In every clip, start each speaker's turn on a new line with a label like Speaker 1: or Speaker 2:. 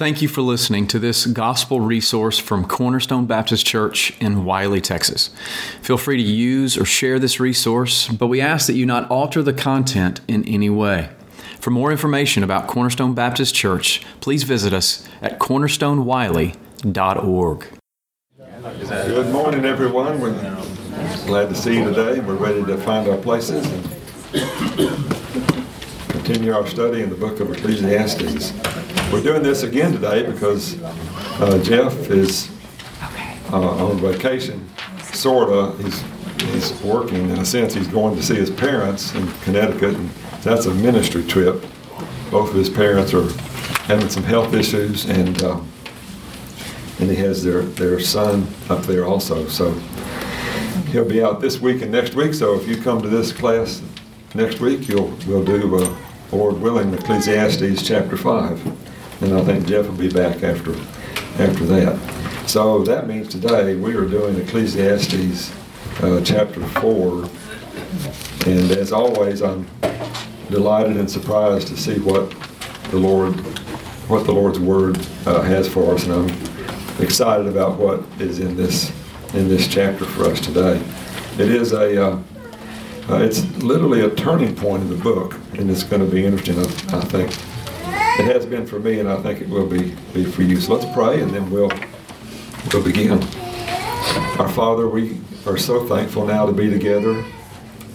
Speaker 1: Thank you for listening to this gospel resource from Cornerstone Baptist Church in Wylie, Texas. Feel free to use or share this resource, but we ask that you not alter the content in any way. For more information about Cornerstone Baptist Church, please visit us at cornerstonewylie.org.
Speaker 2: Good morning, everyone. We're glad to see you today. We're ready to find our places and continue our study in the book of Ecclesiastes. We're doing this again today because uh, Jeff is uh, on vacation, sorta. He's he's working in a sense. He's going to see his parents in Connecticut, and that's a ministry trip. Both of his parents are having some health issues, and uh, and he has their their son up there also. So he'll be out this week and next week. So if you come to this class next week, you'll we'll do, uh, Lord willing, Ecclesiastes chapter five and I think Jeff will be back after after that. So that means today we are doing Ecclesiastes uh, chapter four, and as always, I'm delighted and surprised to see what the Lord what the Lord's word uh, has for us, and I'm excited about what is in this in this chapter for us today. It is a uh, uh, it's literally a turning point in the book, and it's going to be interesting, I, I think, it has been for me, and I think it will be, be for you. So let's pray, and then we'll, we'll begin. Our Father, we are so thankful now to be together,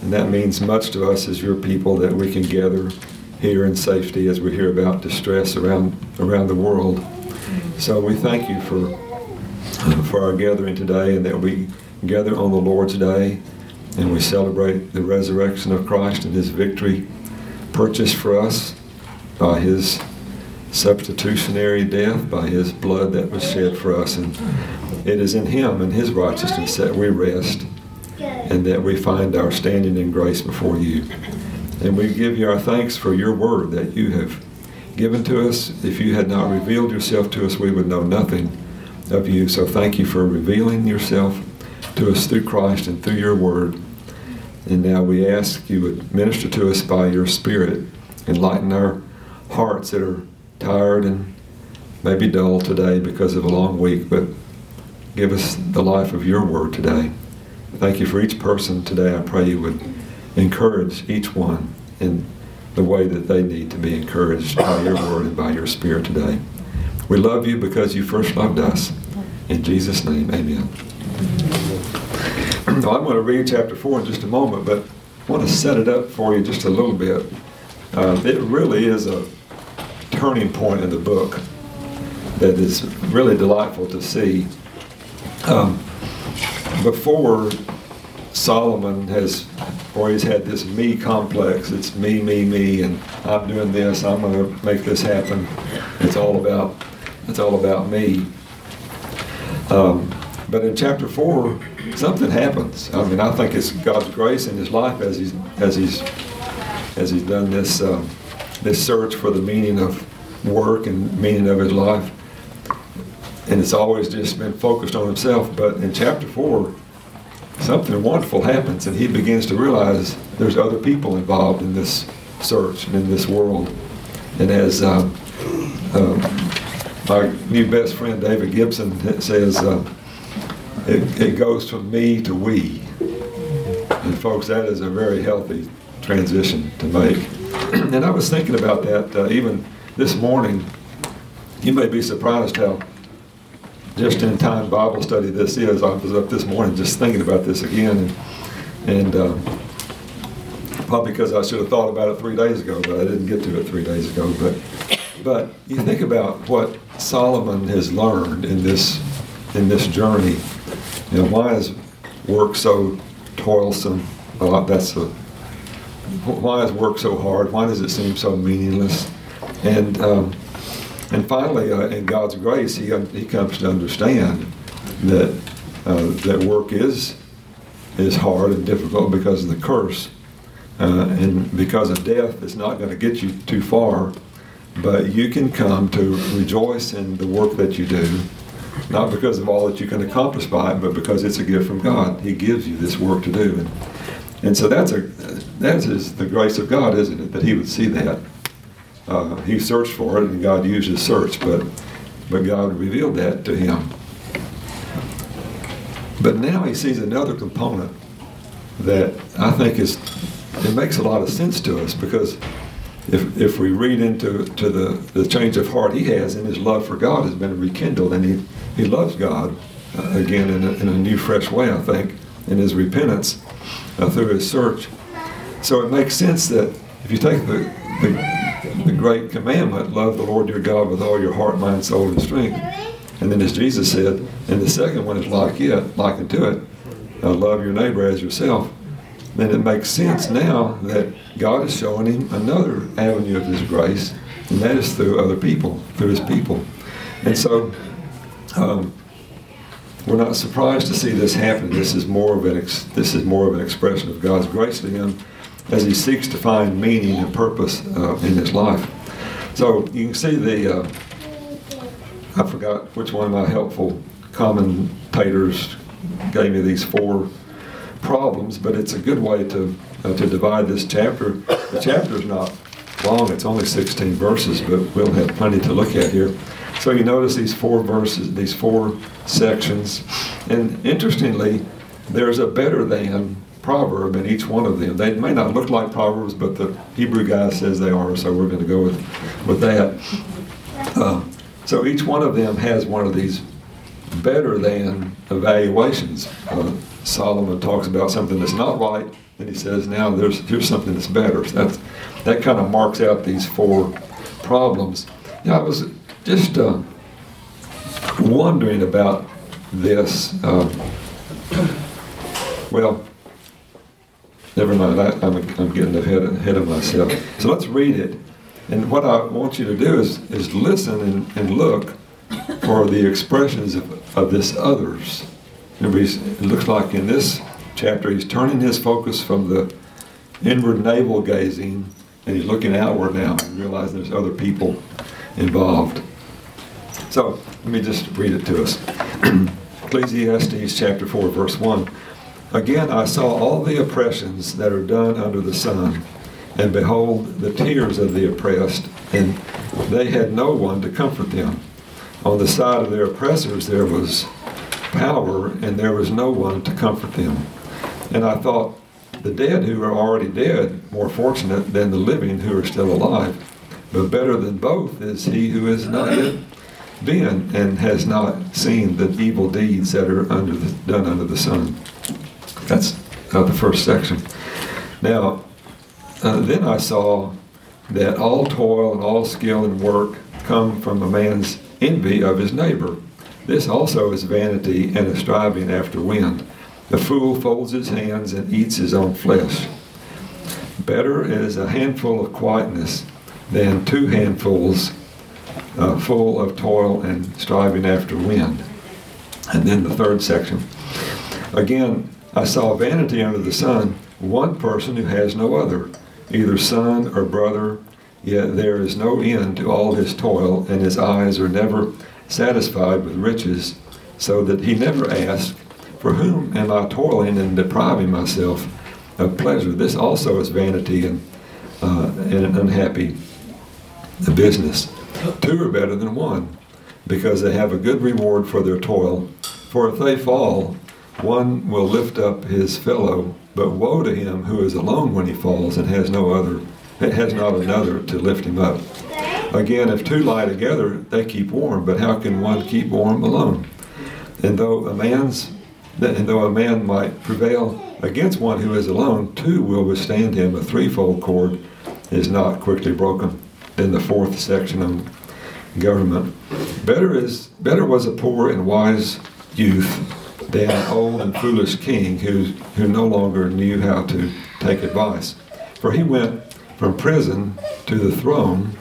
Speaker 2: and that means much to us as your people that we can gather here in safety as we hear about distress around, around the world. So we thank you for, for our gathering today, and that we gather on the Lord's Day, and we celebrate the resurrection of Christ and his victory purchased for us by his substitutionary death by his blood that was shed for us. And it is in him and his righteousness that we rest and that we find our standing in grace before you. And we give you our thanks for your word that you have given to us. If you had not revealed yourself to us, we would know nothing of you. So thank you for revealing yourself to us through Christ and through your word. And now we ask you would minister to us by your Spirit, enlighten our hearts that are tired and maybe dull today because of a long week, but give us the life of your word today. Thank you for each person today. I pray you would encourage each one in the way that they need to be encouraged by your word and by your spirit today. We love you because you first loved us. In Jesus' name, amen. I'm going to read chapter 4 in just a moment, but I want to set it up for you just a little bit. Uh, it really is a turning point in the book that is really delightful to see. Um, before Solomon has always had this me complex. It's me, me, me, and I'm doing this. I'm going to make this happen. It's all about it's all about me. Um, but in chapter four, something happens. I mean, I think it's God's grace in his life as he's as he's as he's done this. Um, this search for the meaning of work and meaning of his life. And it's always just been focused on himself. But in chapter 4, something wonderful happens, and he begins to realize there's other people involved in this search and in this world. And as um, um, my new best friend David Gibson says, uh, it, it goes from me to we. And folks, that is a very healthy transition to make. and I was thinking about that uh, even this morning. You may be surprised how just in time Bible study this is. I was up this morning just thinking about this again, and, and uh, probably because I should have thought about it three days ago, but I didn't get to it three days ago. But but you think about what Solomon has learned in this in this journey. You know, why is work so toilsome? Well, that's a why is work so hard? Why does it seem so meaningless? And um, and finally, uh, in God's grace, he he comes to understand that uh, that work is is hard and difficult because of the curse, uh, and because of death, it's not going to get you too far. But you can come to rejoice in the work that you do, not because of all that you can accomplish by it, but because it's a gift from God. He gives you this work to do, and, and so that's a that is the grace of God, isn't it? That He would see that. Uh, he searched for it, and God used his search. But but God revealed that to him. But now he sees another component that I think is it makes a lot of sense to us because if, if we read into to the, the change of heart he has and his love for God has been rekindled and he, he loves God uh, again in a, in a new fresh way I think in his repentance uh, through his search so it makes sense that if you take the, the, the great commandment love the Lord your God with all your heart mind soul and strength and then as Jesus said and the second one is like it like unto it uh, love your neighbor as yourself then it makes sense now that God is showing him another avenue of his grace, and that is through other people, through his people. And so um, we're not surprised to see this happen. This is more of an ex- this is more of an expression of God's grace to him as he seeks to find meaning and purpose uh, in his life. So you can see the uh, I forgot which one of my helpful commentators gave me these four problems, but it's a good way to uh, to divide this chapter. The chapter is not long; it's only 16 verses, but we'll have plenty to look at here. So you notice these four verses, these four sections, and interestingly, there's a better than proverb in each one of them. They may not look like proverbs, but the Hebrew guy says they are, so we're going to go with with that. Uh, so each one of them has one of these better than evaluations. Uh, Solomon talks about something that's not right, and he says, now there's here's something that's better. So that's, that kind of marks out these four problems. Yeah, I was just uh, wondering about this. Uh, well, never mind. I, am I'm, I'm getting ahead, ahead of myself. So let's read it. And what I want you to do is, is listen and, and look for the expressions of, of this others. it looks like in this chapter he's turning his focus from the inward navel gazing and he's looking outward now and realizing there's other people involved. So let me just read it to us. Ecclesiastes chapter 4, verse 1. Again, I saw all the oppressions that are done under the sun, and behold, the tears of the oppressed, and they had no one to comfort them. On the side of their oppressors there was power, and there was no one to comfort them. And I thought, the dead who are already dead, more fortunate than the living who are still alive. But better than both is he who is not yet been and has not seen the evil deeds that are under the, done under the sun. That's uh, the first section. Now, uh, then I saw that all toil and all skill and work come from a man's envy of his neighbor. This also is vanity and a striving after wind. The fool folds his hands and eats his own flesh. Better is a handful of quietness than two handfuls uh, full of toil and striving after wind. And then the third section. Again, I saw vanity under the sun, one person who has no other, either son or brother Yet there is no end to all his toil, and his eyes are never satisfied with riches, so that he never asks, For whom am I toiling and depriving myself of pleasure? This also is vanity and, uh, and an unhappy business. Two are better than one, because they have a good reward for their toil. For if they fall, one will lift up his fellow, but woe to him who is alone when he falls and has no other has not another to lift him up. Again, if two lie together, they keep warm, but how can one keep warm alone? And though a man's and though a man might prevail against one who is alone, two will withstand him. A threefold cord is not quickly broken. In the fourth section on government, better is better was a poor and wise youth than an old and foolish king who who no longer knew how to take advice. For he went from prison to the throne,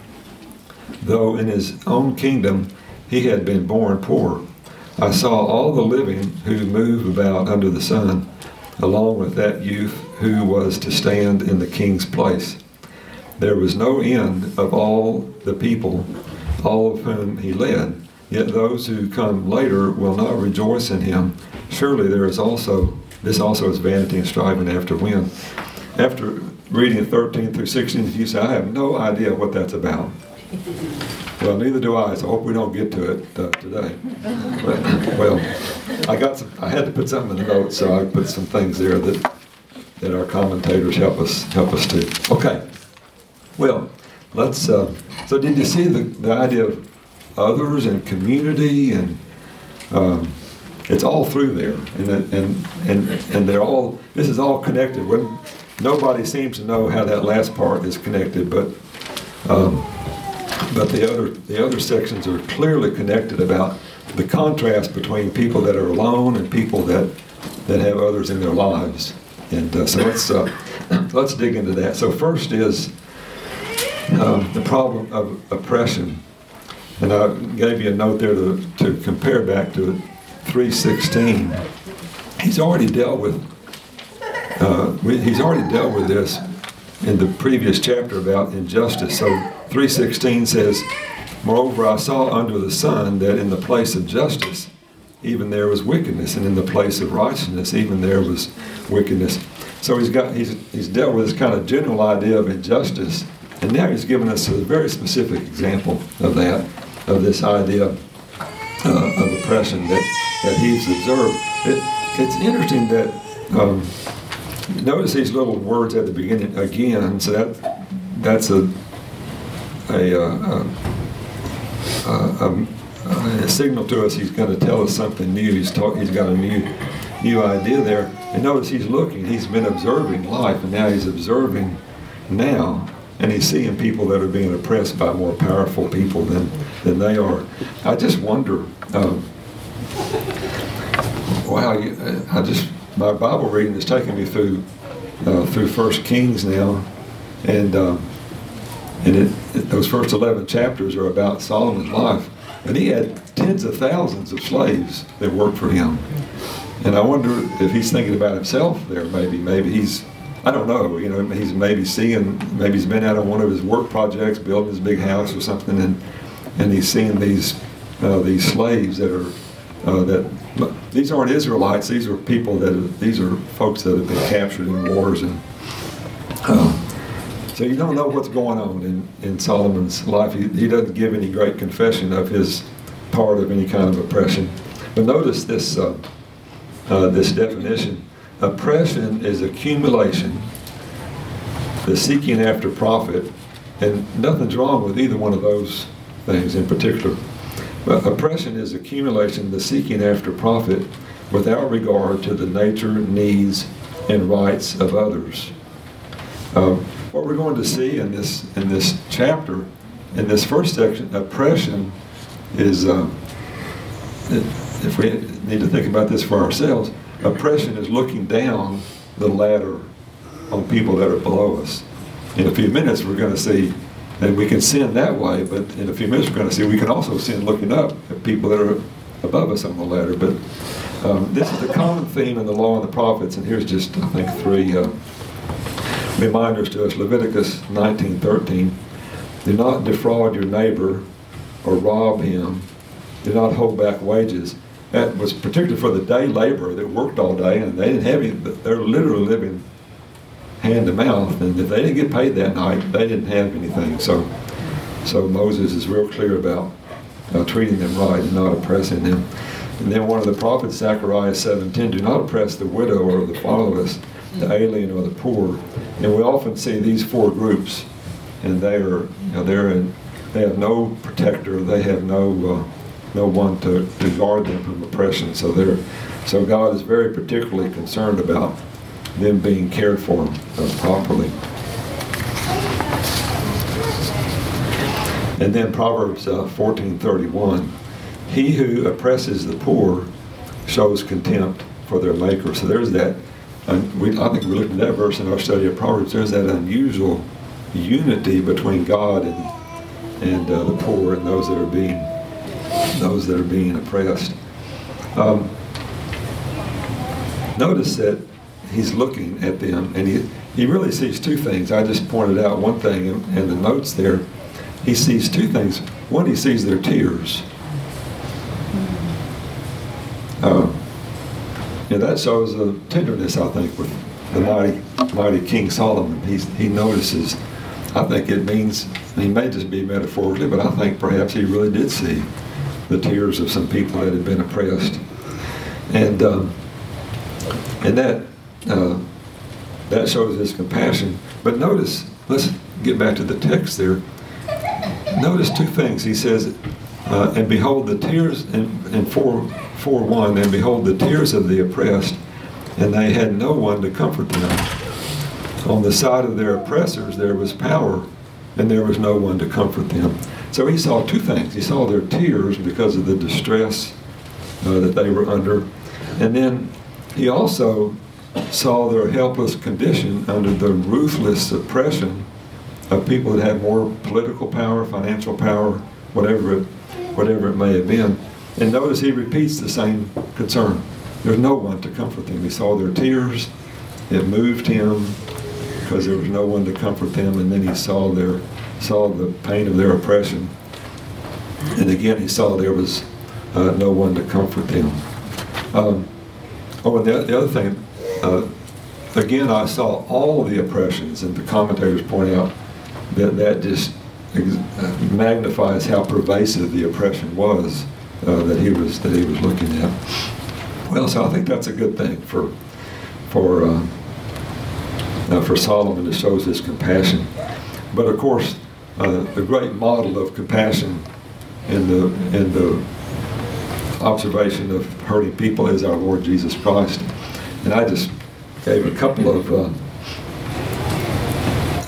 Speaker 2: though in his own kingdom he had been born poor. I saw all the living who move about under the sun, along with that youth who was to stand in the king's place. There was no end of all the people, all of whom he led. Yet those who come later will not rejoice in him. Surely there is also this also is vanity and striving after wind. After reading 13 through 16, you say, I have no idea what that's about. Well, neither do I, so I hope we don't get to it uh, today. But, well, I got some, I had to put something in the notes, so I put some things there that that our commentators help us help us to. Okay. Well, let's. Uh, so, did you see the, the idea of others and community and um, it's all through there, and and and and they're all. This is all connected. When nobody seems to know how that last part is connected, but um, but the other the other sections are clearly connected about the contrast between people that are alone and people that that have others in their lives. And uh, so let's uh, let's dig into that. So first is the problem of oppression, and I gave you a note there to, to compare back to 316. He's already dealt with uh, he's already dealt with this in the previous chapter about injustice. So 316 says, Moreover, I saw under the sun that in the place of justice, even there was wickedness, and in the place of righteousness, even there was wickedness. So he's got he's he's dealt with this kind of general idea of injustice, and now he's given us a very specific example of that, of this idea uh, of oppression that that he's observed. It, it's interesting that um, notice these little words at the beginning again. So that that's a a, uh, a, a, a signal to us. He's going to tell us something new. He's talk, He's got a new new idea there. And notice he's looking. He's been observing life, and now he's observing now, and he's seeing people that are being oppressed by more powerful people than than they are. I just wonder. Um, wow, I just my Bible reading is taking me through uh, through First Kings now, and um, and it, it, those first eleven chapters are about Solomon's life, and he had tens of thousands of slaves that worked for him, and I wonder if he's thinking about himself there. Maybe, maybe he's I don't know. You know, he's maybe seeing, maybe he's been out on one of his work projects, building his big house or something, and and he's seeing these uh, these slaves that are uh, that these aren't Israelites. These are people that are, these are folks that have been captured in wars, and um, so you don't know what's going on in, in Solomon's life. He, he doesn't give any great confession of his part of any kind of oppression. But notice this uh, uh, this definition: oppression is accumulation, the seeking after profit, and nothing's wrong with either one of those things in particular. But oppression is accumulation, the seeking after profit, without regard to the nature, needs, and rights of others. Um, what we're going to see in this in this chapter, in this first section, oppression is. Uh, if we need to think about this for ourselves, oppression is looking down the ladder on people that are below us. In a few minutes, we're going to see that we can sin that way, but in a few minutes we're going to see we can also sin looking up at people that are above us on the ladder. But um, this is the common theme in the law and the prophets, and here's just, I think, three uh, reminders to us. Leviticus 19.13, do not defraud your neighbor or rob him. Do not hold back wages. That was particularly for the day laborer that worked all day, and they didn't have any, they're literally living hand to mouth, and if they didn't get paid that night, they didn't have anything. So, so Moses is real clear about uh, treating them right and not oppressing them. And then one of the prophets, Zechariah 7:10, do not oppress the widow or the fatherless, the alien or the poor. And we often see these four groups, and they are, you know, they're in, they have no protector, they have no uh, no one to, to guard them from oppression. So they're, so God is very particularly concerned about them being cared for uh, properly. And then Proverbs uh, 14:31, he who oppresses the poor shows contempt for their maker. So there's that. We, I think we looked at that verse in our study of Proverbs. There's that unusual unity between God and and uh, the poor and those that are being those that are being oppressed. Um, notice that he's looking at them, and he, he really sees two things. I just pointed out one thing in, in the notes there. He sees two things. One, he sees their tears. Uh, and that shows a tenderness, I think, with the mighty, mighty King Solomon. He's, he notices. I think it means he may just be metaphorically, but I think perhaps he really did see the tears of some people that had been oppressed. And, um, and that, uh, that shows his compassion. But notice, let's get back to the text there. Notice two things. He says, uh, and behold the tears, and, in 4, 4 1, and behold the tears of the oppressed, and they had no one to comfort them. On the side of their oppressors there was power, and there was no one to comfort them. So he saw two things. He saw their tears because of the distress uh, that they were under, and then he also saw their helpless condition under the ruthless oppression of people that had more political power, financial power, whatever it, whatever it may have been. And notice he repeats the same concern. There's no one to comfort them. He saw their tears. It moved him because there was no one to comfort them. And then he saw their saw the pain of their oppression. And again, he saw there was uh, no one to comfort them. Um, oh, and the, the other thing, uh, again, I saw all the oppressions, and the commentators point out that that just uh, magnifies how pervasive the oppression was uh, that he was that he was looking at. Well, so I think that's a good thing for for uh, uh for Solomon. It shows his compassion, but of course, uh, the great model of compassion in the in the observation of hurting people is our Lord Jesus Christ, and I just gave a couple of uh,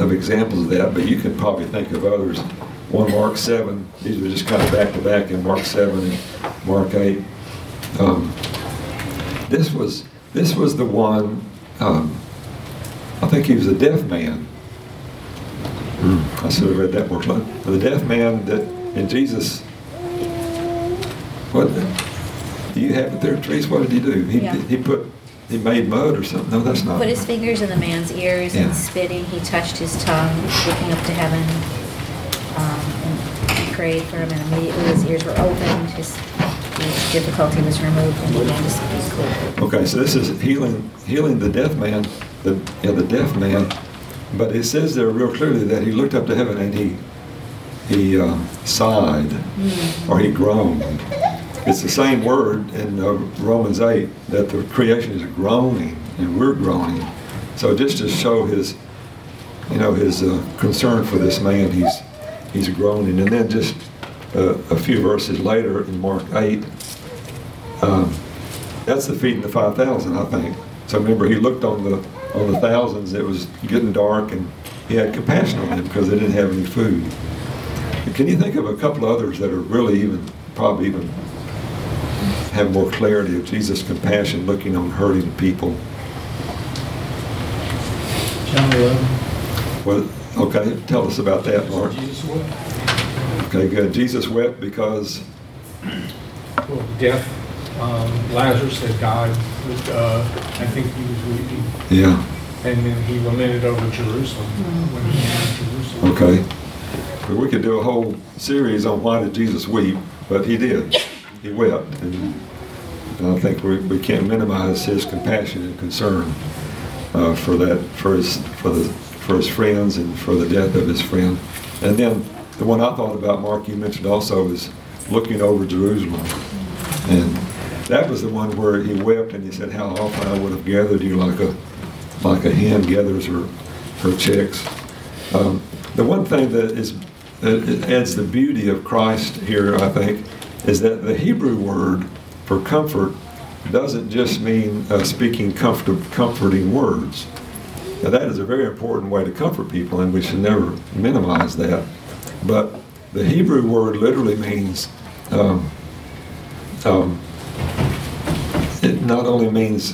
Speaker 2: of examples of that, but you can probably think of others. One Mark 7, these were just kind of back to back in Mark 7 and Mark 8. Um, this was this was the one, um, I think he was a deaf man. Mm, I should have read that more closely. The deaf man that, in Jesus, what, do you have it there, Teresa? What did he do? He,
Speaker 3: Yeah.
Speaker 2: he put he made mud or something. No, that's not.
Speaker 3: Put his fingers in the man's ears
Speaker 2: Yeah.
Speaker 3: and spitting. He touched his tongue, looking up to heaven. Um, and he prayed for him, and immediately his ears were opened. His, his difficulty was removed, and he began to speak.
Speaker 2: Okay, so this is healing healing the deaf man, the yeah, the deaf man. But it says there real clearly that he looked up to heaven and he he uh, sighed or he groaned. It's the same word in uh, Romans 8 that the creation is groaning and we're groaning. So just to show his, you know, his uh, concern for this man, he's he's groaning. And then just uh, a few verses later in Mark 8, um, that's the feeding the 5,000, I think. So remember, he looked on the on the thousands. It was getting dark, and he had compassion on them because they didn't have any food. And can you think of a couple others that are really even probably even have more clarity of Jesus' compassion looking on hurting people?
Speaker 4: John 11.
Speaker 2: Well, okay, tell us about that, Mark.
Speaker 4: Jesus wept.
Speaker 2: Okay, good. Jesus wept because
Speaker 4: Well, death, um, Lazarus had died. Uh, I think he was weeping.
Speaker 2: yeah.
Speaker 4: And then he lamented over Jerusalem when he entered Jerusalem.
Speaker 2: Okay. But we could do a whole series on why did Jesus weep, but he did. He wept. And, and I think we, we can't minimize his compassion and concern uh, for that, for his, for, the, for his friends and for the death of his friend. And then the one I thought about, Mark, you mentioned also, is looking over Jerusalem. And that was the one where he wept and he said, how often I would have gathered you like a, like a hen gathers her, her chicks. Um, the one thing that is that adds the beauty of Christ here, I think, is that the Hebrew word for comfort doesn't just mean uh, speaking comfort, comforting words. Now that is a very important way to comfort people, and we should never minimize that. But the Hebrew word literally means um, um, it not only means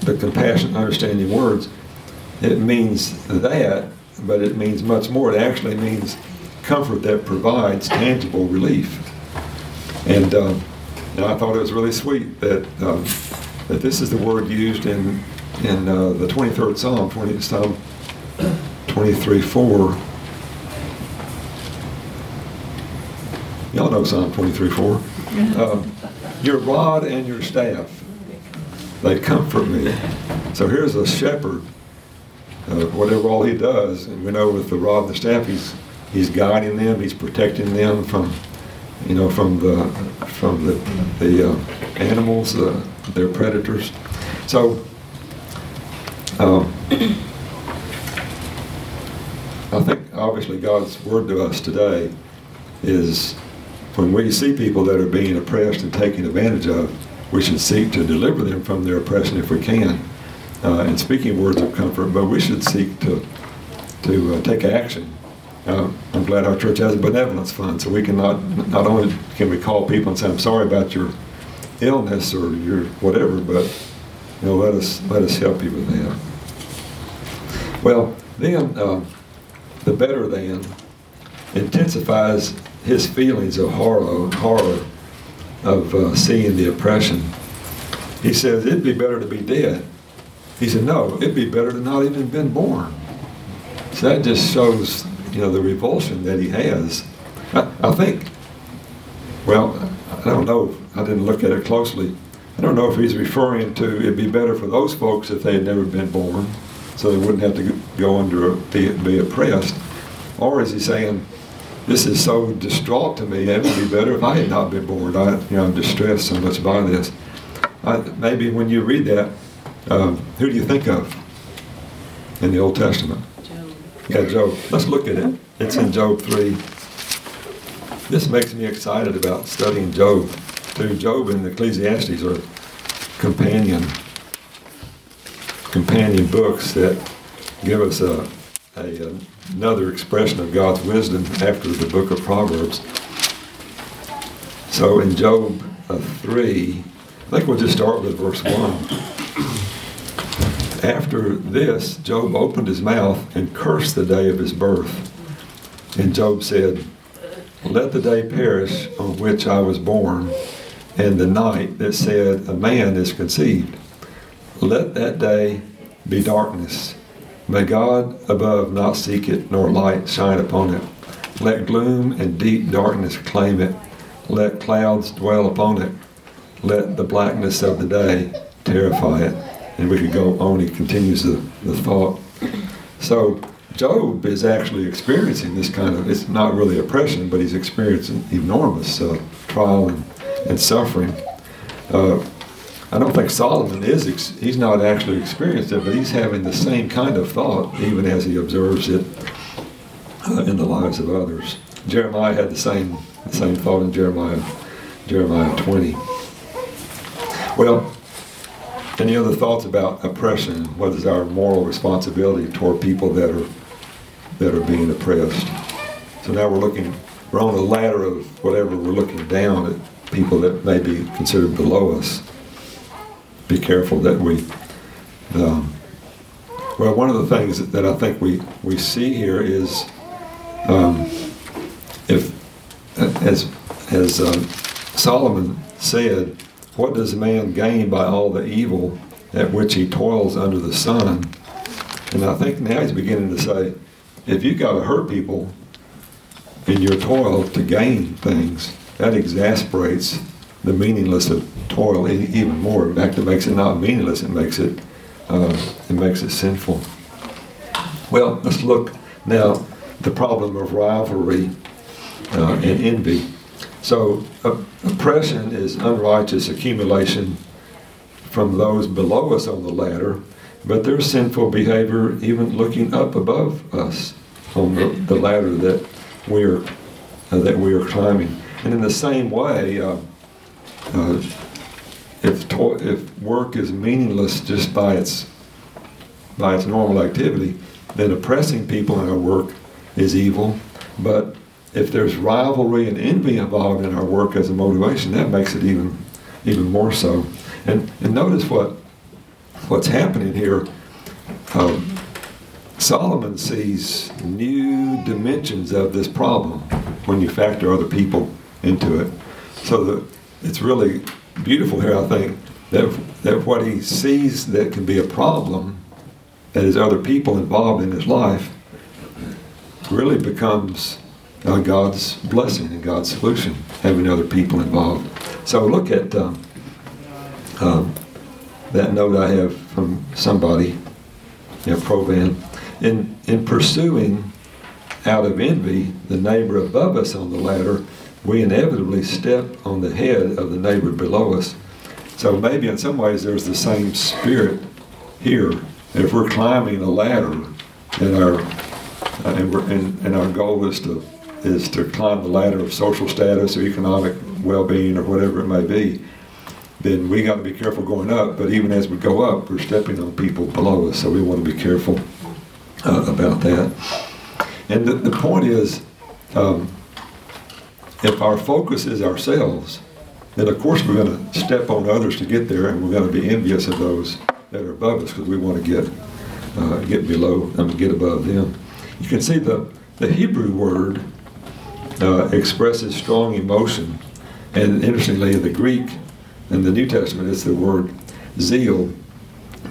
Speaker 2: the compassion, understanding words, it means that, but it means much more. It actually means comfort that provides tangible relief. And, um, and I thought it was really sweet that um, that this is the word used in in uh, the 23rd Psalm, 20, Psalm 23, 4. Y'all know Psalm 23, 4. Um, your rod and your staff, they comfort me. So here's a shepherd, uh, whatever all he does, and we know with the rod and the staff, he's he's guiding them, he's protecting them from, you know, from the from the the uh, animals, uh, their predators. So. Um, I think obviously God's word to us today is when we see people that are being oppressed and taken advantage of, we should seek to deliver them from their oppression if we can, uh, and speaking words of comfort. But we should seek to to uh, take action. Uh, I'm glad our church has a benevolence fund, so we can not not only can we call people and say I'm sorry about your illness or your whatever, but you know let us let us help you with that. Well, then um, the better than intensifies his feelings of horror, horror of uh, seeing the oppression. He says, it'd be better to be dead. He said, no, it'd be better to not even been born. So that just shows, you know, the revulsion that he has. I, I think, well, I don't know, I didn't look at it closely. I don't know if he's referring to it'd be better for those folks if they had never been born, so they wouldn't have to go under, be, be oppressed. Or is he saying, this is so distraught to me. It would be better if I had not been born. I, you know, I'm distressed so much by this. I, maybe when you read that, um, who do you think of in the Old Testament?
Speaker 3: Job.
Speaker 2: Yeah, Job. Let's look at it. It's in Job 3. This makes me excited about studying Job. Too. Job and Ecclesiastes are companion companion books that give us a, a, another expression of God's wisdom after the book of Proverbs. So in Job uh, 3, I think we'll just start with verse 1. After this, Job opened his mouth and cursed the day of his birth. And Job said, Let the day perish on which I was born, and the night that said, A man is conceived. Let that day be darkness. May God above not seek it, nor light shine upon it. Let gloom and deep darkness claim it. Let clouds dwell upon it. Let the blackness of the day terrify it and we could go on. He continues the, the thought. So Job is actually experiencing this kind of, it's not really oppression, but he's experiencing enormous uh, trial and, and suffering. Uh, I don't think Solomon is, ex- he's not actually experienced it, but he's having the same kind of thought even as he observes it uh, in the lives of others. Jeremiah had the same, the same thought in Jeremiah, Jeremiah 20. Well, any other thoughts about oppression? What is our moral responsibility toward people that are that are being oppressed? So now we're looking, we're on the ladder of whatever. We're looking down at people that may be considered below us. Be careful that we. Um, well, one of the things that I think we we see here is um, if as as um, Solomon said what does man gain by all the evil at which he toils under the sun? And I think now he's beginning to say, if you've got to hurt people in your toil to gain things, that exasperates the meaningless of toil even more. In fact, it makes it not meaningless; it makes it uh, it makes it sinful. Well, let's look now the problem of rivalry uh, and envy. So uh, oppression is unrighteous accumulation from those below us on the ladder, but their sinful behavior even looking up above us on the, the ladder that we are uh, that we are climbing. And in the same way, uh, if if work is meaningless just by its by its normal activity, then oppressing people in our work is evil. But if there's rivalry and envy involved in our work as a motivation, that makes it even even more so. And and notice what what's happening here. Um, Solomon sees new dimensions of this problem when you factor other people into it. So that it's really beautiful here, I think, that, that what he sees that can be a problem, that is other people involved in his life, really becomes uh, God's blessing and God's solution, having other people involved. So look at um, um, that note I have from somebody, know, Provan. In, in pursuing out of envy the neighbor above us on the ladder, we inevitably step on the head of the neighbor below us. So maybe in some ways there's the same spirit here. If we're climbing a ladder, and our uh, and, and, and our goal is to is to climb the ladder of social status or economic well-being or whatever it may be, then we got to be careful going up. But even as we go up, we're stepping on people below us, so we want to be careful uh, about that. And the, the point is, um, if our focus is ourselves, then of course we're going to step on others to get there, and we're going to be envious of those that are above us because we want to get uh, get below, mean, get above them. You can see the the Hebrew word uh, expresses strong emotion, and interestingly, in the Greek, in the New Testament, it's the word zeal,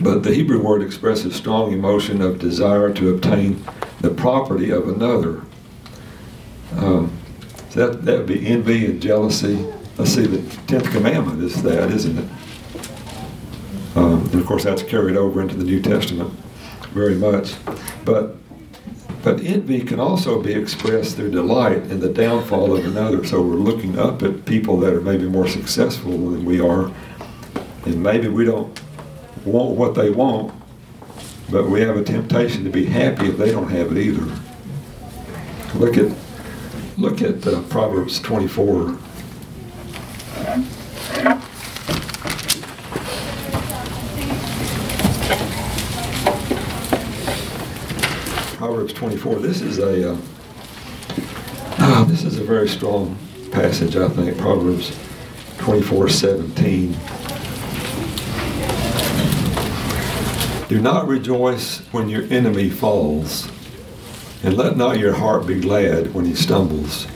Speaker 2: but the Hebrew word expresses strong emotion of desire to obtain the property of another. Um, so that that would be envy and jealousy. Let's see, the tenth commandment is that, isn't it? Um, and of course, that's carried over into the New Testament very much. But but envy can also be expressed through delight in the downfall of another. So we're looking up at people that are maybe more successful than we are, and maybe we don't want what they want, but we have a temptation to be happy if they don't have it either. Look at look at uh, Proverbs 24. Proverbs 24. This is a uh, uh, this is a very strong passage, I think. Proverbs 24, 17. Do not rejoice when your enemy falls, and let not your heart be glad when he stumbles,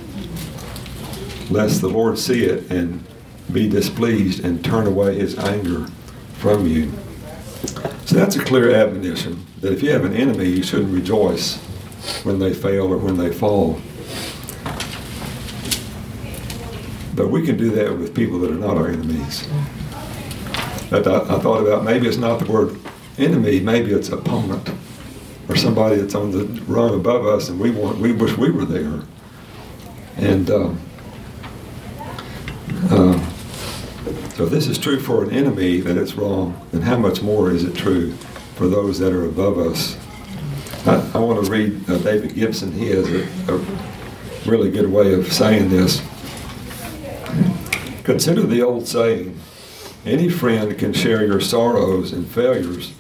Speaker 2: lest the Lord see it and be displeased and turn away his anger from you. So that's a clear admonition that if you have an enemy, you shouldn't rejoice when they fail or when they fall. But we can do that with people that are not our enemies. I, thought about maybe it's not the word enemy, maybe it's opponent somebody that's on the rung above us and we want we wish we were there. And um, uh, so if this is true for an enemy that it's wrong, then how much more is it true for those that are above us? I, I want to read uh, David Gibson. He has a, a really good way of saying this. Consider the old saying, any friend can share your sorrows and failures,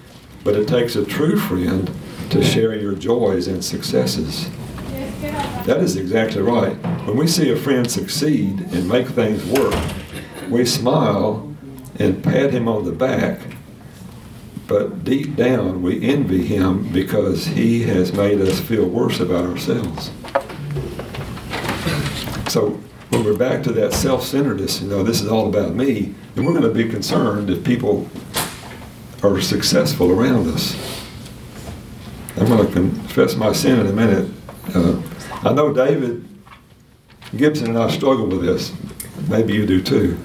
Speaker 2: but it takes a true friend to share your joys and successes. That is exactly right. When we see a friend succeed and make things work, we smile and pat him on the back, but deep down we envy him because he has made us feel worse about ourselves. So when we're back to that self-centeredness, you know, this is all about me, then we're going to be concerned if people are successful around us. I'm going to confess my sin in a minute. Uh, I know David Gibson and I struggle with this. Maybe you do too.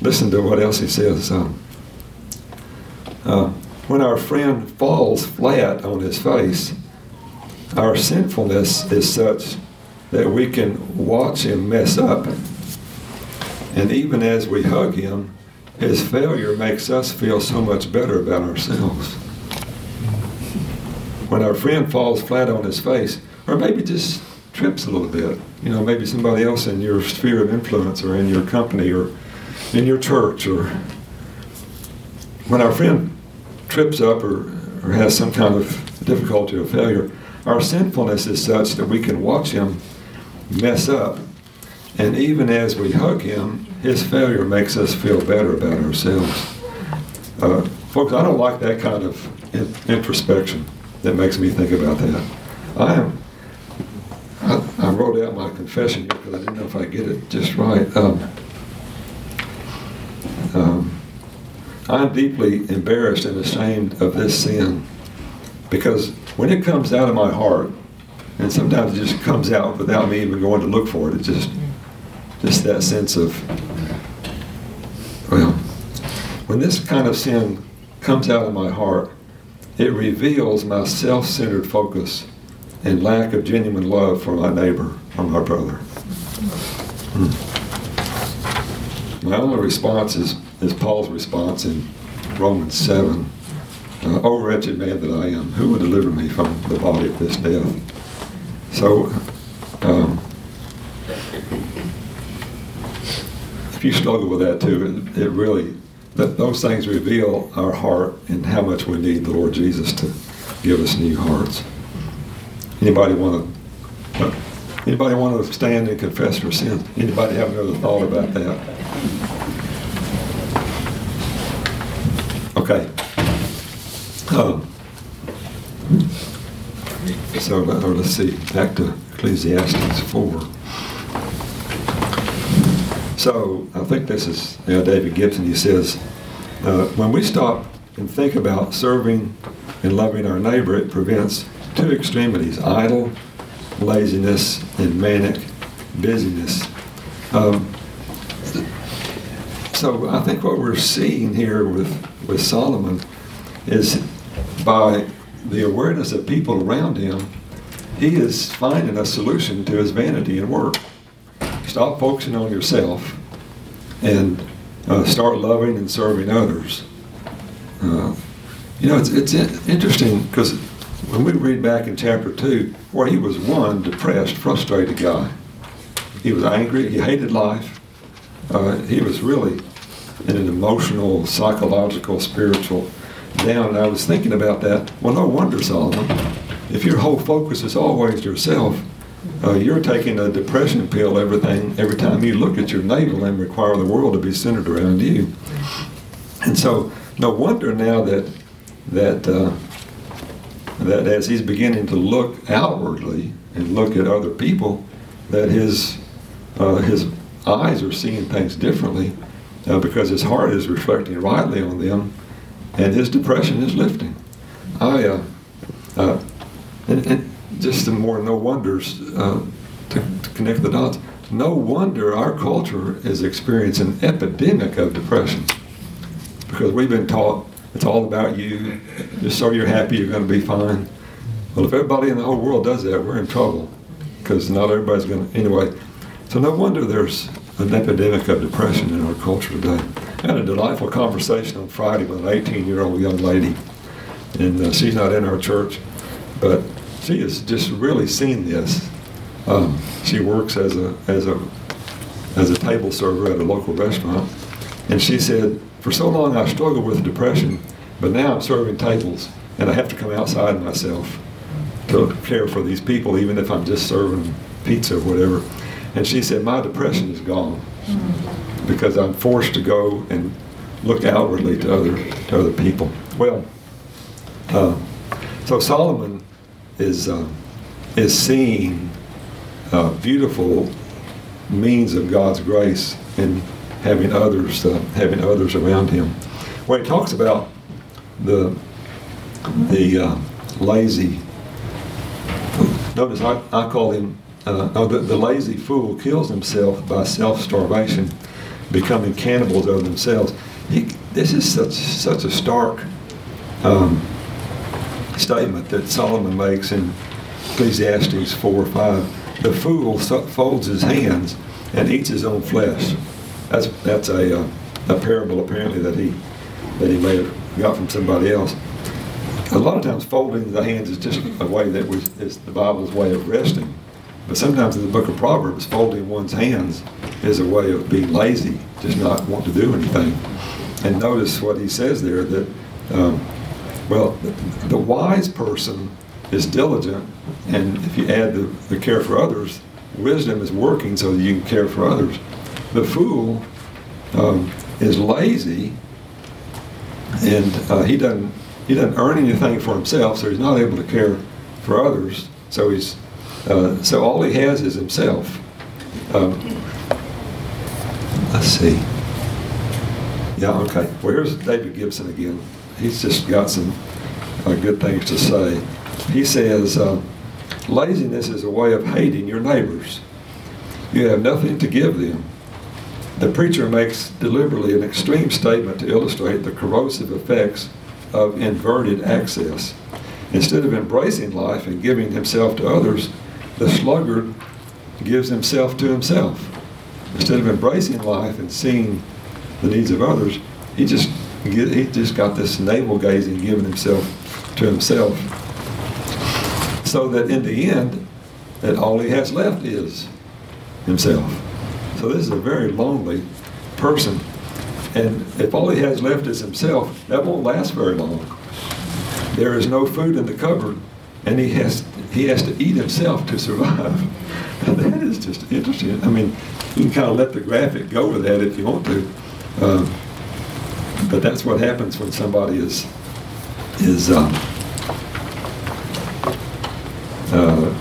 Speaker 2: Listen to what else he says. Uh, when our friend falls flat on his face, our sinfulness is such that we can watch him mess up. And even as we hug him, his failure makes us feel so much better about ourselves. When our friend falls flat on his face, or maybe just trips a little bit, you know, maybe somebody else in your sphere of influence or in your company or in your church, or when our friend trips up or, or has some kind of difficulty or failure, our sinfulness is such that we can watch him mess up. And even as we hug him, his failure makes us feel better about ourselves. Uh, folks, I don't like that kind of in- introspection that makes me think about that. I am. I, I wrote out my confession here because I didn't know if I get it just right. Um, um, I'm deeply embarrassed and ashamed of this sin because when it comes out of my heart, and sometimes it just comes out without me even going to look for it. It's just, just that sense of, well, when this kind of sin comes out of my heart, it reveals my self-centered focus and lack of genuine love for my neighbor or my brother. Hmm. My only response is, is Paul's response in Romans 7. Uh, oh, wretched man that I am, who will deliver me from the body of this death? So, um, if you struggle with that too, it, it really, that those things reveal our heart and how much we need the Lord Jesus to give us new hearts. Anybody want to? Anybody want to stand and confess their sins? Anybody have another thought about that? Okay. Um, so, uh, let's see. Back to Ecclesiastes four. So I think this is you know, David Gibson. He says, uh, when we stop and think about serving and loving our neighbor, it prevents two extremities: idle laziness and manic busyness. Um, so I think what we're seeing here with, with Solomon is by the awareness of people around him, he is finding a solution to his vanity and work. Stop focusing on yourself and uh, start loving and serving others. Uh, you know, it's, it's interesting because when we read back in chapter 2, where he was one depressed, frustrated guy. He was angry, he hated life. Uh, he was really in an emotional, psychological, spiritual down. And I was thinking about that. Well, no wonder, Solomon, if your whole focus is always yourself, uh, you're taking a depression pill everything every time you look at your navel and require the world to be centered around you. And so, no wonder now that that uh, that as he's beginning to look outwardly and look at other people, that his uh, his eyes are seeing things differently uh, because his heart is reflecting rightly on them, and his depression is lifting. I uh, uh and, and just the more no wonders uh, to, to connect the dots. No wonder our culture is experiencing an epidemic of depression because we've been taught it's all about you. Just so you're happy, you're going to be fine. Well, if everybody in the whole world does that, we're in trouble because not everybody's going to. Anyway, so no wonder there's an epidemic of depression in our culture today. I had a delightful conversation on Friday with an 18 year old young lady, and uh, she's not in our church, but she has just really seen this. Um, she works as a as a as a table server at a local restaurant, and she said, "For so long I struggled with depression, but now I'm serving tables, and I have to come outside myself to care for these people, even if I'm just serving pizza or whatever." And she said, "My depression is gone because I'm forced to go and look outwardly to other to other people." Well, uh, so Solomon is uh, is seeing uh, beautiful means of God's grace in having others uh, having others around him. When he talks about the the uh, lazy, notice I, I call him uh, the, the lazy fool kills himself by self starvation, becoming cannibals of themselves. He, this is such such a stark. Um, statement that Solomon makes in Ecclesiastes 4 or 5. The fool folds his hands and eats his own flesh. That's, that's a, uh, a parable apparently that he, that he may have got from somebody else. A lot of times folding the hands is just a way that we, is the Bible's way of resting. But sometimes in the book of Proverbs, folding one's hands is a way of being lazy, just not want to do anything. And notice what he says there that um, well, the wise person is diligent, and if you add the, the care for others, wisdom is working so that you can care for others. The fool um, is lazy, and uh, he doesn't he doesn't earn anything for himself, so he's not able to care for others. So he's uh, so all he has is himself. Um, let's see. Yeah, okay. Well, here's David Gibson again he's just got some uh, good things to say. He says, uh, laziness is a way of hating your neighbors. You have nothing to give them. The preacher makes deliberately an extreme statement to illustrate the corrosive effects of inverted access. instead of embracing life and giving himself to others, the sluggard gives himself to himself. Instead of embracing life and seeing the needs of others, he just get, he just got this navel gazing, giving himself to himself. So that in the end, that all he has left is himself. So this is a very lonely person. And if all he has left is himself, that won't last very long. There is no food in the cupboard, and he has he has to eat himself to survive. that is just interesting. I mean, you can kind of let the graphic go with that if you want to. Uh, but that's what happens when somebody is is um, uh,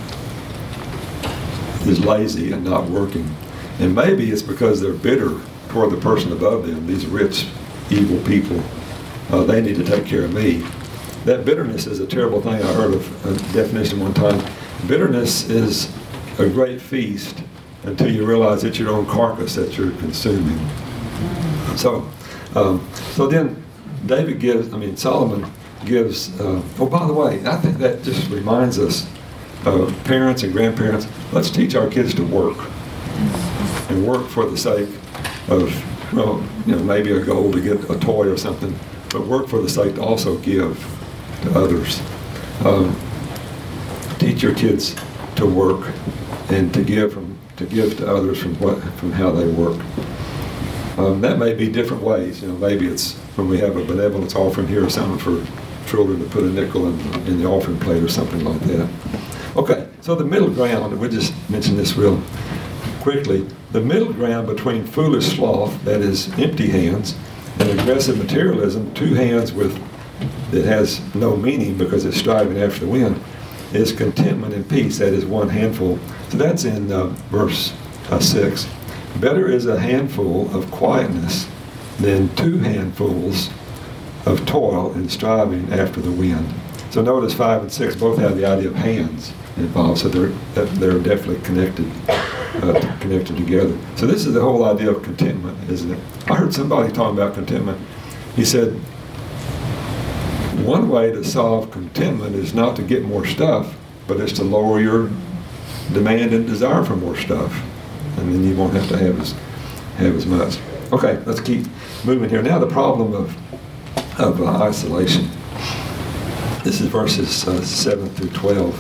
Speaker 2: is lazy and not working. And maybe it's because they're bitter toward the person above them. These rich, evil people, uh, they need to take care of me. That bitterness is a terrible thing. I heard of a definition one time. Bitterness is a great feast until you realize it's your own carcass that you're consuming. So, um, so then David gives, I mean, Solomon gives, uh, oh, by the way, I think that just reminds us, uh, parents and grandparents, let's teach our kids to work and work for the sake of, well, you know, maybe a goal to get a toy or something, but work for the sake to also give to others. Um, teach your kids to work and to give from to give to others from what from how they work. Um, that may be different ways. You know, maybe it's when we have a benevolence offering here or something for children to put a nickel in, in the offering plate or something like that. Okay, so the middle ground, we'll just mention this real quickly. The middle ground between foolish sloth, that is empty hands, and aggressive materialism, two hands with that has no meaning because it's striving after the wind, is contentment and peace. That is one handful. So that's in uh, verse uh, 6. Better is a handful of quietness than two handfuls of toil and striving after the wind. So notice 5 and 6 both have the idea of hands involved, so they're, they're definitely connected. Uh, connected together. So this is the whole idea of contentment, isn't it? I heard somebody talking about contentment. He said, one way to solve contentment is not to get more stuff, but it's to lower your demand and desire for more stuff, and then you won't have to have as have as much. Okay, let's keep moving here. Now the problem of of uh, isolation. This is verses uh, seven through twelve.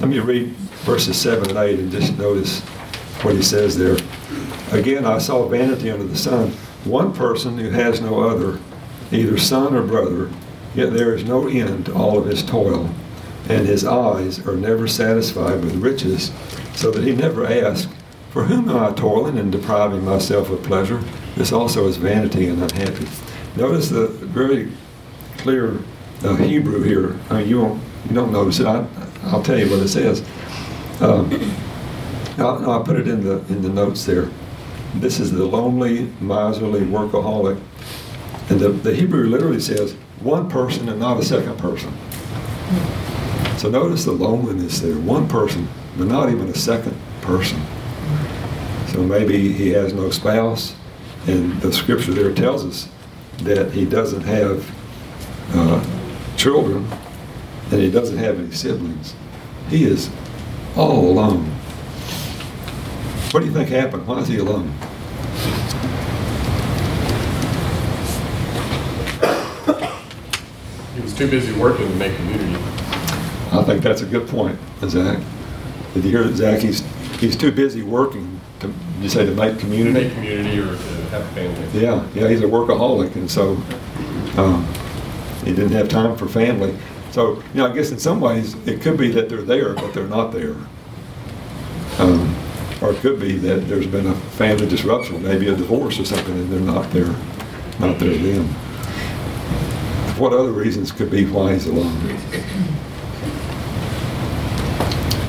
Speaker 2: Let me read verses seven and eight and just notice what he says there. Again, I saw vanity under the sun. One person who has no other, either son or brother Yet there is no end to all of his toil, and his eyes are never satisfied with riches, so that he never asks, For whom am I toiling and depriving myself of pleasure? This also is vanity and unhappy. Notice the very clear uh, Hebrew here. I mean, you won't, you don't notice it. I, will tell you what it says. Um, I'll, I'll put it in the in the notes there. This is the lonely, miserly workaholic, and the, the Hebrew literally says one person and not a second person. So notice the loneliness there. One person, but not even a second person. Maybe he has no spouse, and the scripture there tells us that he doesn't have uh, children, and he doesn't have any siblings. He is all alone. What do you think happened? Why is he alone?
Speaker 5: He was too busy working to make a community.
Speaker 2: I think that's a good point, Zach. Did you hear that, Zach? He's he's too busy working to you say to make community.
Speaker 5: Make community or to have a family.
Speaker 2: Yeah, yeah. He's a workaholic, and so um, he didn't have time for family. So you know, I guess in some ways it could be that they're there, but they're not there. Um, or it could be that there's been a family disruption, maybe a divorce or something, and they're not there, not there then what other reasons could be why he's alone?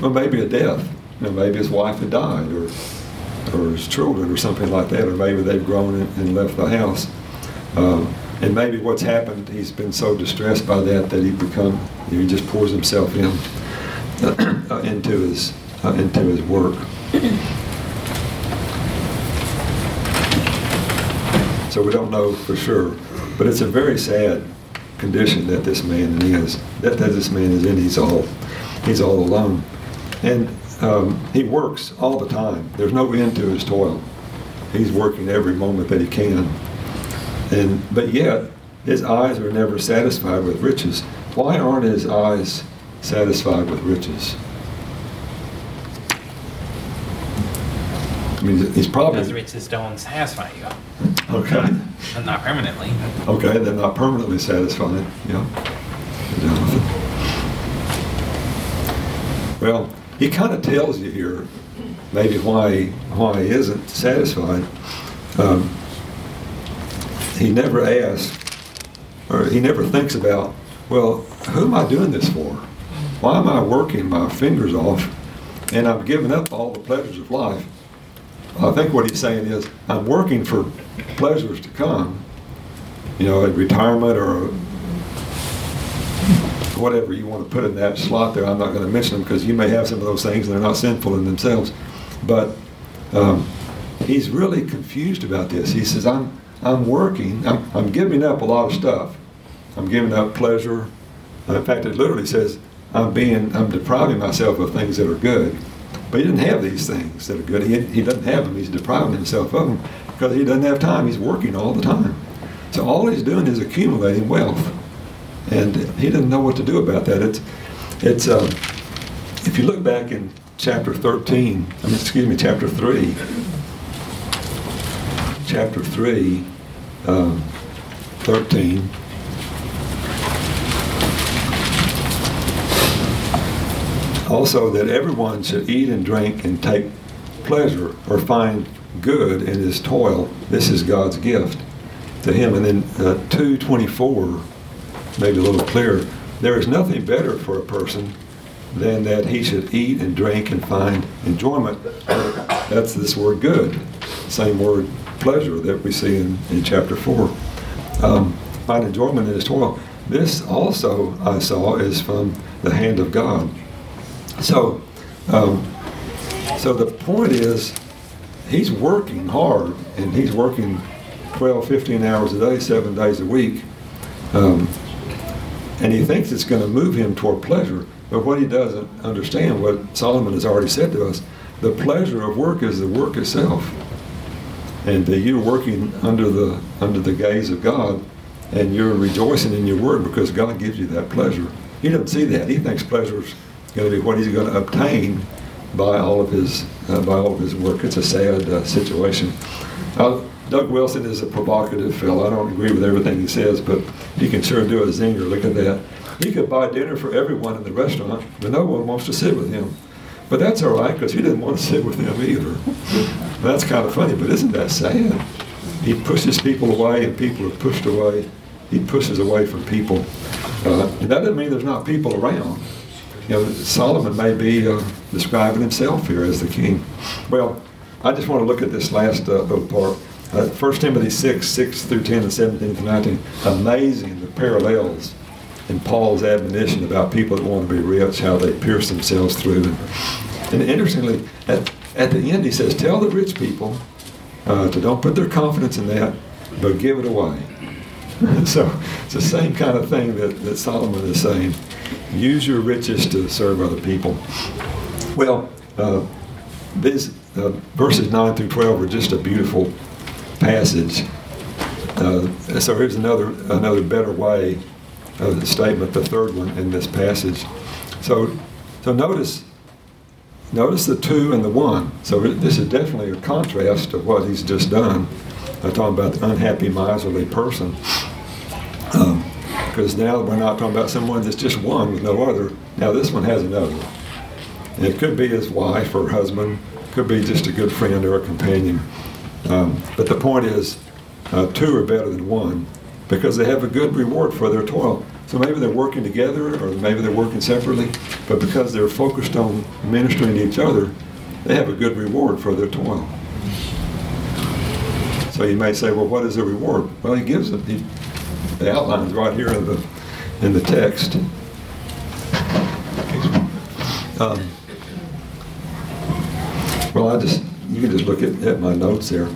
Speaker 2: Well, maybe a death. You know, maybe his wife had died, or or his children, or something like that, or maybe they've grown and left the house. Um, and maybe what's happened, he's been so distressed by that that he become you know, he just pours himself in uh, into his uh, into his work. So we don't know for sure, but it's a very sad condition that this man is, that, that this man is in. He's all, he's all alone. And um, he works all the time. There's no end to his toil. He's working every moment that he can. And, but yet, his eyes are never satisfied with riches. Why aren't his eyes satisfied with riches? I mean, he's probably
Speaker 6: Because riches don't satisfy you,
Speaker 2: okay.
Speaker 6: and not permanently.
Speaker 2: Okay, they're not permanently satisfied. Yeah. Well, he kind of tells you here maybe why why he isn't satisfied. Um, he never asks, or he never thinks about, well, who am I doing this for? Why am I working my fingers off and I'm giving up all the pleasures of life? I think what he's saying is, I'm working for pleasures to come, you know, a retirement or whatever you want to put in that slot there. I'm not going to mention them because you may have some of those things and they're not sinful in themselves. But um, he's really confused about this. He says, I'm, I'm working, I'm, I'm giving up a lot of stuff. I'm giving up pleasure. In fact, it literally says, I'm being, I'm depriving myself of things that are good. But he didn't have these things that are good. He, he doesn't have them. He's depriving himself of them because he doesn't have time. He's working all the time. So all he's doing is accumulating wealth. And he didn't know what to do about that. It's, it's uh, if you look back in chapter 13, I mean, excuse me, chapter 3, chapter 3, um, 13, also that everyone should eat and drink and take pleasure or find good in his toil. This is God's gift to him. And then uh, 224, maybe a little clearer, there is nothing better for a person than that he should eat and drink and find enjoyment. That's this word good, same word pleasure that we see in, in chapter 4. Um, find enjoyment in his toil. This also I saw is from the hand of God. So, um, so the point is, he's working hard, and he's working 12, 15 hours a day, seven days a week. Um, and he thinks it's going to move him toward pleasure. But what he doesn't understand, what Solomon has already said to us, the pleasure of work is the work itself. And that you're working under the under the gaze of God, and you're rejoicing in your word because God gives you that pleasure. He doesn't see that. He thinks pleasure is going to be what he's going to obtain by all of his uh, by all of his work. It's a sad uh, situation. Uh, Doug Wilson is a provocative fellow. I don't agree with everything he says, but he can sure do a zinger. Look at that. He could buy dinner for everyone in the restaurant, but no one wants to sit with him. But that's all right because he didn't want to sit with them either. that's kind of funny, but isn't that sad? He pushes people away, and people are pushed away. He pushes away from people. Uh, and that doesn't mean there's not people around. You know, Solomon may be uh, describing himself here as the king. Well, I just want to look at this last uh, little part. Uh, 1 Timothy 6, 6 through 10 and 17 through 19. Amazing the parallels in Paul's admonition about people that want to be rich, how they pierce themselves through. And, and interestingly, at, at the end he says, tell the rich people uh, to don't put their confidence in that, but give it away. so it's the same kind of thing that, that Solomon is saying. Use your riches to serve other people. Well, uh, these uh, verses 9 through 12 are just a beautiful passage. Uh, so here's another another better way of the statement, the third one in this passage. So, so notice notice the two and the one. So this is definitely a contrast to what he's just done. I'm talking about the unhappy miserly person. Because um, now we're not talking about someone that's just one with no other. Now this one has another. It could be his wife or husband, could be just a good friend or a companion. Um, but the point is, uh, two are better than one because they have a good reward for their toil. So maybe they're working together or maybe they're working separately, but because they're focused on ministering to each other, they have a good reward for their toil. So you may say, well, what is the reward? Well, he gives it. He, the outlines right here in the in the text. Um, well, I just you can just look at, at my notes there.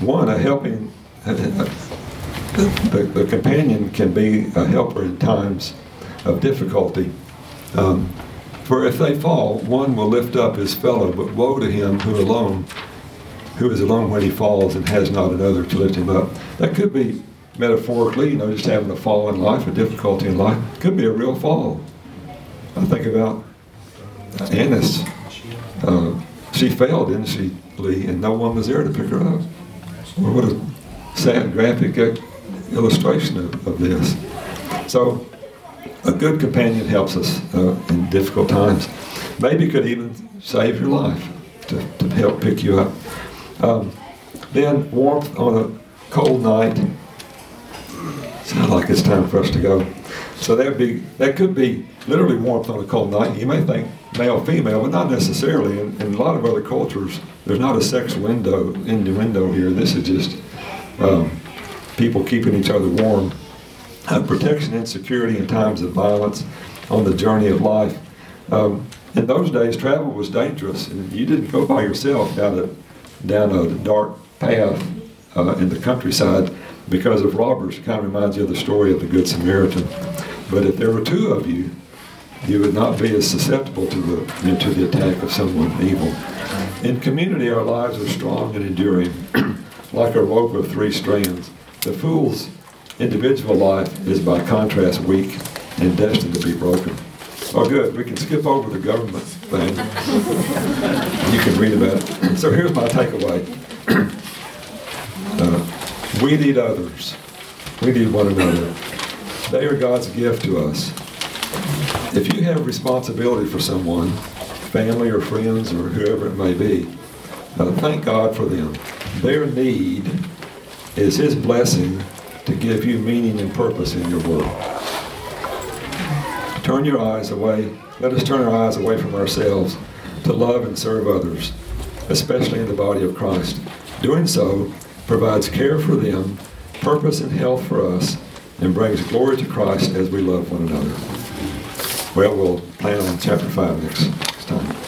Speaker 2: One, a helping, the, the companion can be a helper in times of difficulty. Um, for if they fall, one will lift up his fellow, but woe to him who alone, who is alone when he falls and has not another to lift him up. That could be metaphorically, you know, just having a fall in life, a difficulty in life. Could be a real fall. I think about Annis. Uh, she fell, didn't she, Lee? And no one was there to pick her up. Well, what a sad graphic illustration of, of this. So, a good companion helps us uh, in difficult times. Maybe could even save your life to, to help pick you up. Um, then warmth on a cold night. Sounds like it's time for us to go. So that be that could be literally warmth on a cold night. You may think male, female, but not necessarily. In, in a lot of other cultures, there's not a sex window innuendo here. This is just um, people keeping each other warm. Uh, protection and security in times of violence on the journey of life. Um, in those days, travel was dangerous, and you didn't go by yourself down a down a dark path uh, in the countryside because of robbers. It kind of reminds you of the story of the Good Samaritan. But if there were two of you, you would not be as susceptible to the, you know, to the attack of someone evil. In community, our lives are strong and enduring, like a rope of three strands. The fool's individual life is, by contrast, weak and destined to be broken. Oh, good. We can skip over the government thing. you can read about it. So here's my takeaway. Uh, we need others. We need one another. They are God's gift to us. If you have responsibility for someone, family or friends or whoever it may be, uh, thank God for them. Their need is His blessing to give you meaning and purpose in your world. Turn your eyes away. Let us turn our eyes away from ourselves to love and serve others, especially in the body of Christ. Doing so provides care for them, purpose and health for us, and brings glory to Christ as we love one another. Well, we'll plan on chapter five next time.